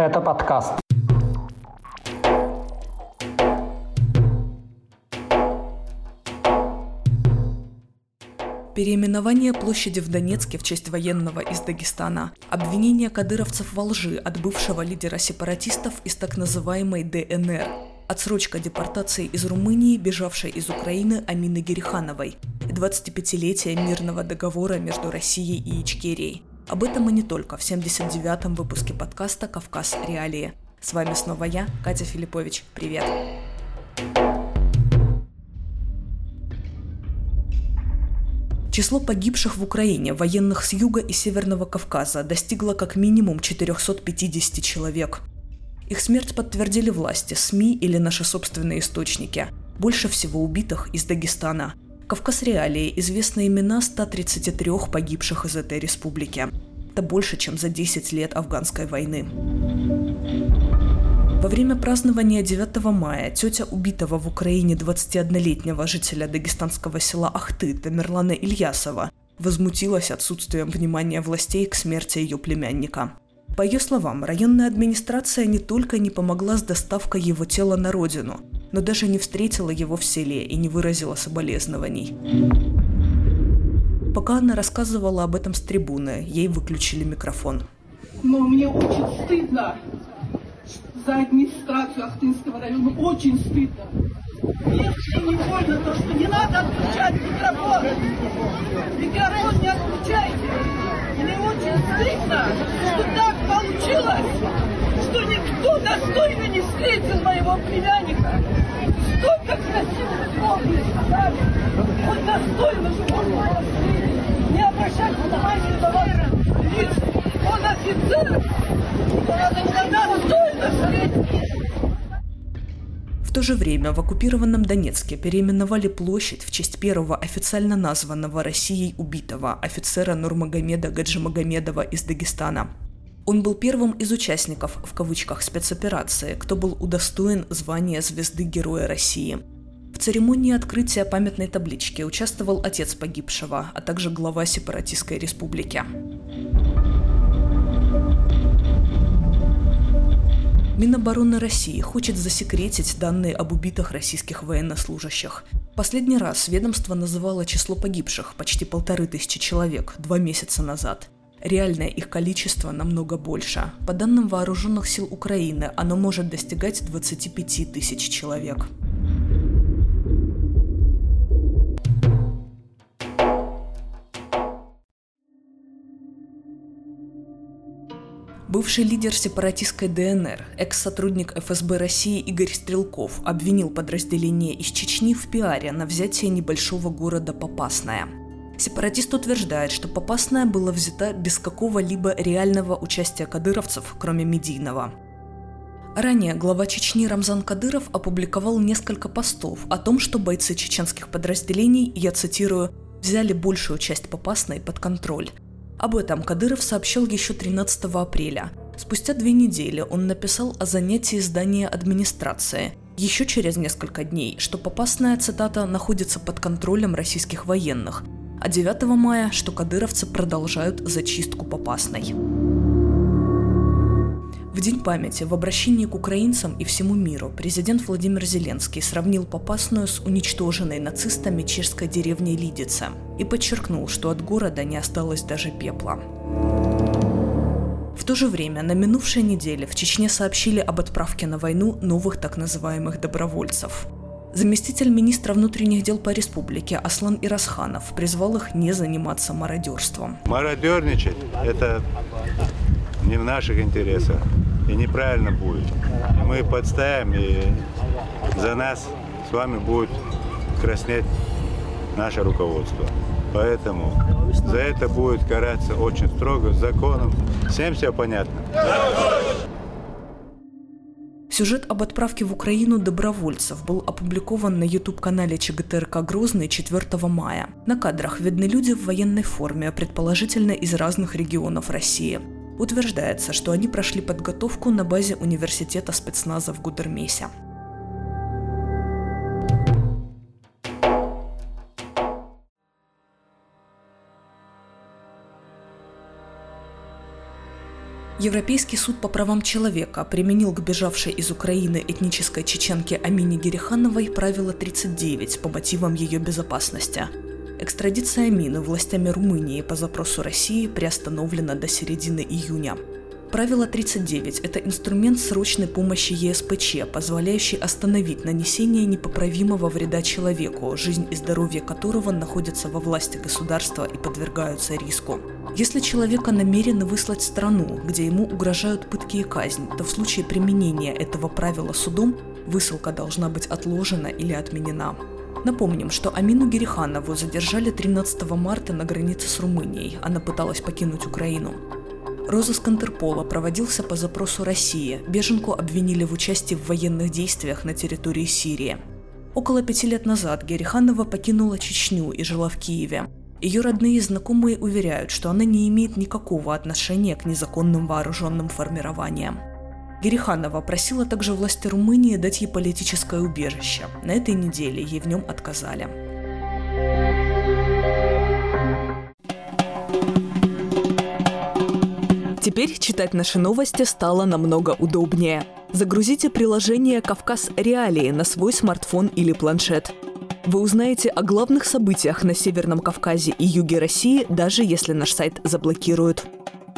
Это подкаст. Переименование площади в Донецке в честь военного из Дагестана, обвинение кадыровцев во лжи от бывшего лидера сепаратистов из так называемой ДНР, отсрочка депортации из Румынии, бежавшей из Украины Амины Герихановой, и 25-летие мирного договора между Россией и Ичкерией. Об этом и не только в 79-м выпуске подкаста «Кавказ. Реалии». С вами снова я, Катя Филиппович. Привет! Число погибших в Украине военных с юга и северного Кавказа достигло как минимум 450 человек. Их смерть подтвердили власти, СМИ или наши собственные источники. Больше всего убитых из Дагестана – Кавказ Реалии известны имена 133 погибших из этой республики. Это больше, чем за 10 лет афганской войны. Во время празднования 9 мая тетя убитого в Украине 21-летнего жителя дагестанского села Ахты Тамерлана Ильясова возмутилась отсутствием внимания властей к смерти ее племянника. По ее словам, районная администрация не только не помогла с доставкой его тела на родину, но даже не встретила его в селе и не выразила соболезнований. Пока она рассказывала об этом с трибуны, ей выключили микрофон. Но мне очень стыдно за администрацию Ахтынского района. Очень стыдно. Мне очень больно то, что не надо отключать микрофон. Микрофон не отключайте. Мне очень стыдно, что так получилось, что никто достойно не встретил моего племянника. Сколько красивых слов мне сказали. Он достойно, чтобы он был Не обращать внимания на вас лично. Он офицер. Он достойно встретить. В то же время в оккупированном Донецке переименовали площадь в честь первого официально названного Россией убитого офицера Нурмагомеда Гаджимагомедова из Дагестана. Он был первым из участников, в кавычках, спецоперации, кто был удостоен звания звезды Героя России. В церемонии открытия памятной таблички участвовал отец погибшего, а также глава сепаратистской республики. Минобороны России хочет засекретить данные об убитых российских военнослужащих. Последний раз ведомство называло число погибших почти полторы тысячи человек два месяца назад. Реальное их количество намного больше. По данным вооруженных сил Украины, оно может достигать 25 тысяч человек. Бывший лидер сепаратистской ДНР, экс-сотрудник ФСБ России Игорь Стрелков обвинил подразделение из Чечни в пиаре на взятие небольшого города Попасная. Сепаратист утверждает, что Попасная была взята без какого-либо реального участия кадыровцев, кроме медийного. Ранее глава Чечни Рамзан Кадыров опубликовал несколько постов о том, что бойцы чеченских подразделений, я цитирую, взяли большую часть Попасной под контроль – об этом Кадыров сообщил еще 13 апреля. Спустя две недели он написал о занятии здания администрации. Еще через несколько дней, что попасная цитата находится под контролем российских военных, а 9 мая, что кадыровцы продолжают зачистку Попасной. В День памяти в обращении к украинцам и всему миру президент Владимир Зеленский сравнил Попасную с уничтоженной нацистами чешской деревней Лидице и подчеркнул, что от города не осталось даже пепла. В то же время на минувшей неделе в Чечне сообщили об отправке на войну новых так называемых добровольцев. Заместитель министра внутренних дел по республике Аслан Ирасханов призвал их не заниматься мародерством. Мародерничать – это не в наших интересах и неправильно будет. Мы подставим, и за нас с вами будет краснеть наше руководство. Поэтому за это будет караться очень строго, законом. Всем все понятно? Сюжет об отправке в Украину добровольцев был опубликован на YouTube-канале ЧГТРК «Грозный» 4 мая. На кадрах видны люди в военной форме, предположительно из разных регионов России. Утверждается, что они прошли подготовку на базе университета спецназа в Гудермесе. Европейский суд по правам человека применил к бежавшей из Украины этнической чеченке Амине Герихановой правило 39 по мотивам ее безопасности. Экстрадиция Амины властями Румынии по запросу России приостановлена до середины июня. Правило 39 – это инструмент срочной помощи ЕСПЧ, позволяющий остановить нанесение непоправимого вреда человеку, жизнь и здоровье которого находятся во власти государства и подвергаются риску. Если человека намерены выслать в страну, где ему угрожают пытки и казнь, то в случае применения этого правила судом высылка должна быть отложена или отменена. Напомним, что Амину Гериханову задержали 13 марта на границе с Румынией. Она пыталась покинуть Украину. Розыск Интерпола проводился по запросу России. Беженку обвинили в участии в военных действиях на территории Сирии. Около пяти лет назад Гериханова покинула Чечню и жила в Киеве. Ее родные и знакомые уверяют, что она не имеет никакого отношения к незаконным вооруженным формированиям. Гериханова просила также власти Румынии дать ей политическое убежище. На этой неделе ей в нем отказали. Теперь читать наши новости стало намного удобнее. Загрузите приложение «Кавказ Реалии» на свой смартфон или планшет. Вы узнаете о главных событиях на Северном Кавказе и юге России, даже если наш сайт заблокируют.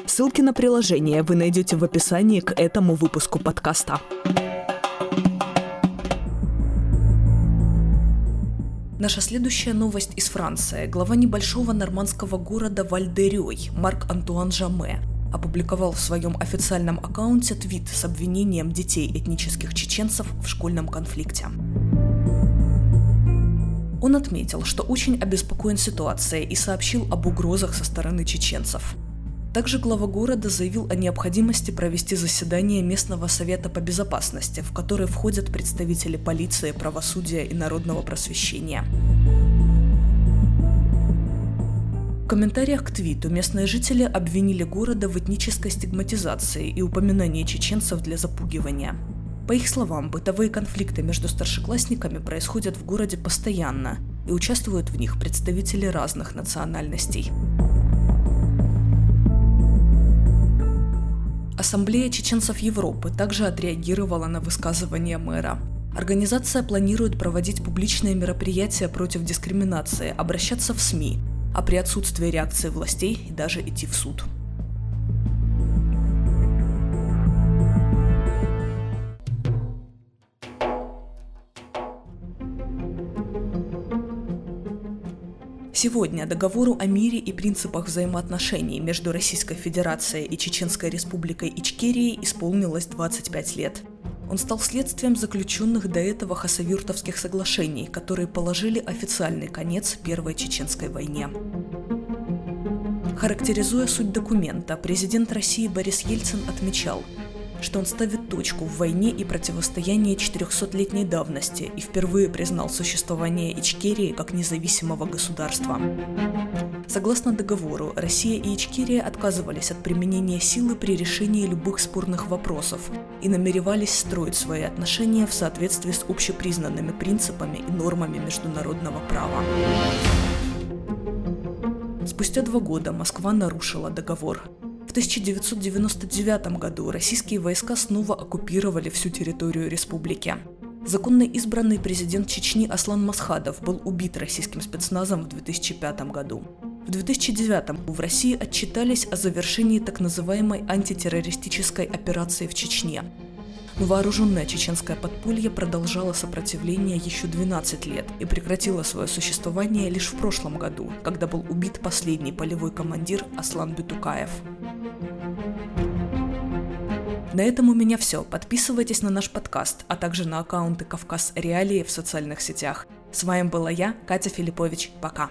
Ссылки на приложение вы найдете в описании к этому выпуску подкаста. Наша следующая новость из Франции. Глава небольшого нормандского города Вальдерёй Марк Антуан Жаме опубликовал в своем официальном аккаунте твит с обвинением детей этнических чеченцев в школьном конфликте. Он отметил, что очень обеспокоен ситуацией и сообщил об угрозах со стороны чеченцев. Также глава города заявил о необходимости провести заседание местного совета по безопасности, в который входят представители полиции, правосудия и народного просвещения. Комментариях к твиту местные жители обвинили города в этнической стигматизации и упоминании чеченцев для запугивания. По их словам, бытовые конфликты между старшеклассниками происходят в городе постоянно, и участвуют в них представители разных национальностей. Ассамблея чеченцев Европы также отреагировала на высказывание мэра. Организация планирует проводить публичные мероприятия против дискриминации, обращаться в СМИ, а при отсутствии реакции властей даже идти в суд. Сегодня договору о мире и принципах взаимоотношений между Российской Федерацией и Чеченской Республикой Ичкерии исполнилось 25 лет. Он стал следствием заключенных до этого хасавюртовских соглашений, которые положили официальный конец Первой Чеченской войне. Характеризуя суть документа, президент России Борис Ельцин отмечал, что он ставит точку в войне и противостоянии 400-летней давности и впервые признал существование Ичкерии как независимого государства. Согласно договору, Россия и Ичкерия отказывались от применения силы при решении любых спорных вопросов и намеревались строить свои отношения в соответствии с общепризнанными принципами и нормами международного права. Спустя два года Москва нарушила договор. В 1999 году российские войска снова оккупировали всю территорию республики. Законно избранный президент Чечни Аслан Масхадов был убит российским спецназом в 2005 году. В 2009 в России отчитались о завершении так называемой антитеррористической операции в Чечне. Но вооруженное чеченское подполье продолжало сопротивление еще 12 лет и прекратило свое существование лишь в прошлом году, когда был убит последний полевой командир Аслан Бютукаев. На этом у меня все. Подписывайтесь на наш подкаст, а также на аккаунты Кавказ Реалии в социальных сетях. С вами была я, Катя Филиппович. Пока.